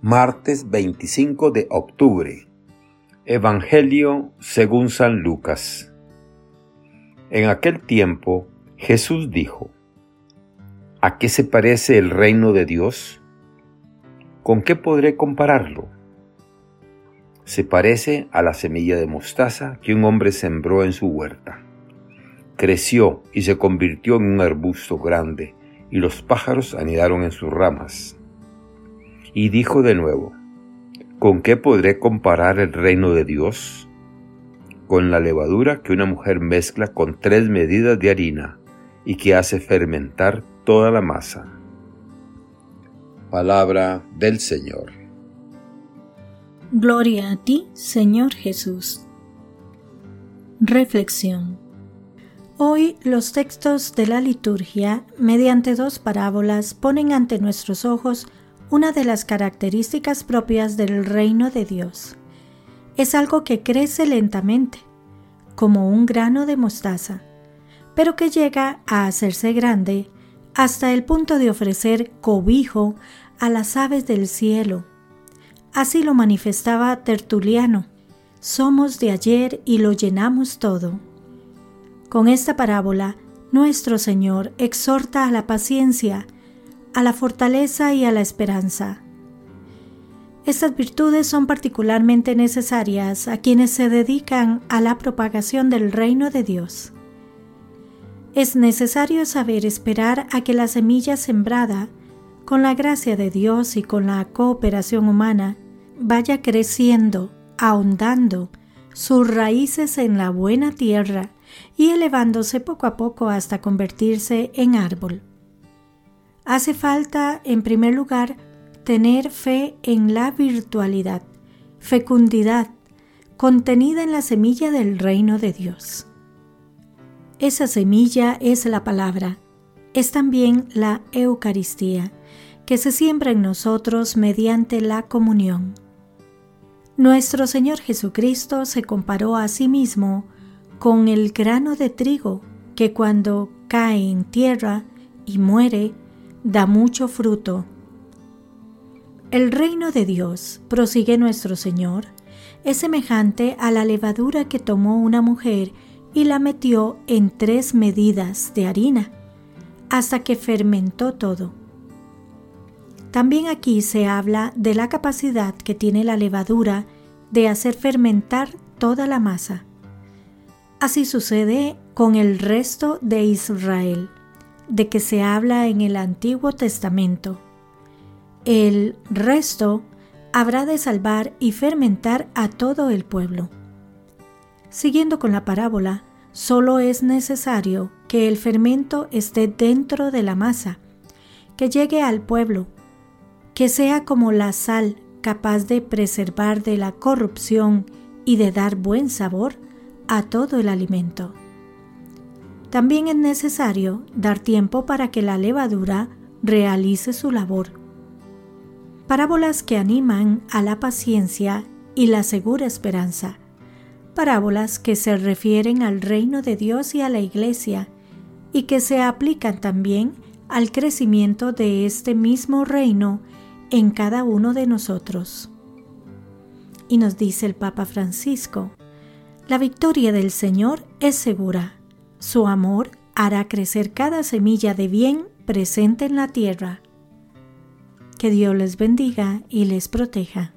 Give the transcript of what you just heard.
Martes 25 de octubre. Evangelio según San Lucas. En aquel tiempo Jesús dijo, ¿A qué se parece el reino de Dios? ¿Con qué podré compararlo? Se parece a la semilla de mostaza que un hombre sembró en su huerta. Creció y se convirtió en un arbusto grande, y los pájaros anidaron en sus ramas. Y dijo de nuevo, ¿con qué podré comparar el reino de Dios? Con la levadura que una mujer mezcla con tres medidas de harina y que hace fermentar toda la masa. Palabra del Señor. Gloria a ti, Señor Jesús. Reflexión. Hoy los textos de la liturgia, mediante dos parábolas, ponen ante nuestros ojos una de las características propias del reino de Dios. Es algo que crece lentamente, como un grano de mostaza, pero que llega a hacerse grande hasta el punto de ofrecer cobijo a las aves del cielo. Así lo manifestaba Tertuliano. Somos de ayer y lo llenamos todo. Con esta parábola, nuestro Señor exhorta a la paciencia, a la fortaleza y a la esperanza. Estas virtudes son particularmente necesarias a quienes se dedican a la propagación del reino de Dios. Es necesario saber esperar a que la semilla sembrada, con la gracia de Dios y con la cooperación humana, vaya creciendo, ahondando sus raíces en la buena tierra y elevándose poco a poco hasta convertirse en árbol. Hace falta, en primer lugar, tener fe en la virtualidad, fecundidad, contenida en la semilla del reino de Dios. Esa semilla es la palabra, es también la Eucaristía, que se siembra en nosotros mediante la comunión. Nuestro Señor Jesucristo se comparó a sí mismo con el grano de trigo que cuando cae en tierra y muere, da mucho fruto. El reino de Dios, prosigue nuestro Señor, es semejante a la levadura que tomó una mujer y la metió en tres medidas de harina, hasta que fermentó todo. También aquí se habla de la capacidad que tiene la levadura de hacer fermentar toda la masa. Así sucede con el resto de Israel de que se habla en el Antiguo Testamento. El resto habrá de salvar y fermentar a todo el pueblo. Siguiendo con la parábola, solo es necesario que el fermento esté dentro de la masa, que llegue al pueblo, que sea como la sal capaz de preservar de la corrupción y de dar buen sabor a todo el alimento. También es necesario dar tiempo para que la levadura realice su labor. Parábolas que animan a la paciencia y la segura esperanza. Parábolas que se refieren al reino de Dios y a la iglesia y que se aplican también al crecimiento de este mismo reino en cada uno de nosotros. Y nos dice el Papa Francisco, la victoria del Señor es segura su amor hará crecer cada semilla de bien presente en la tierra. Que Dios les bendiga y les proteja.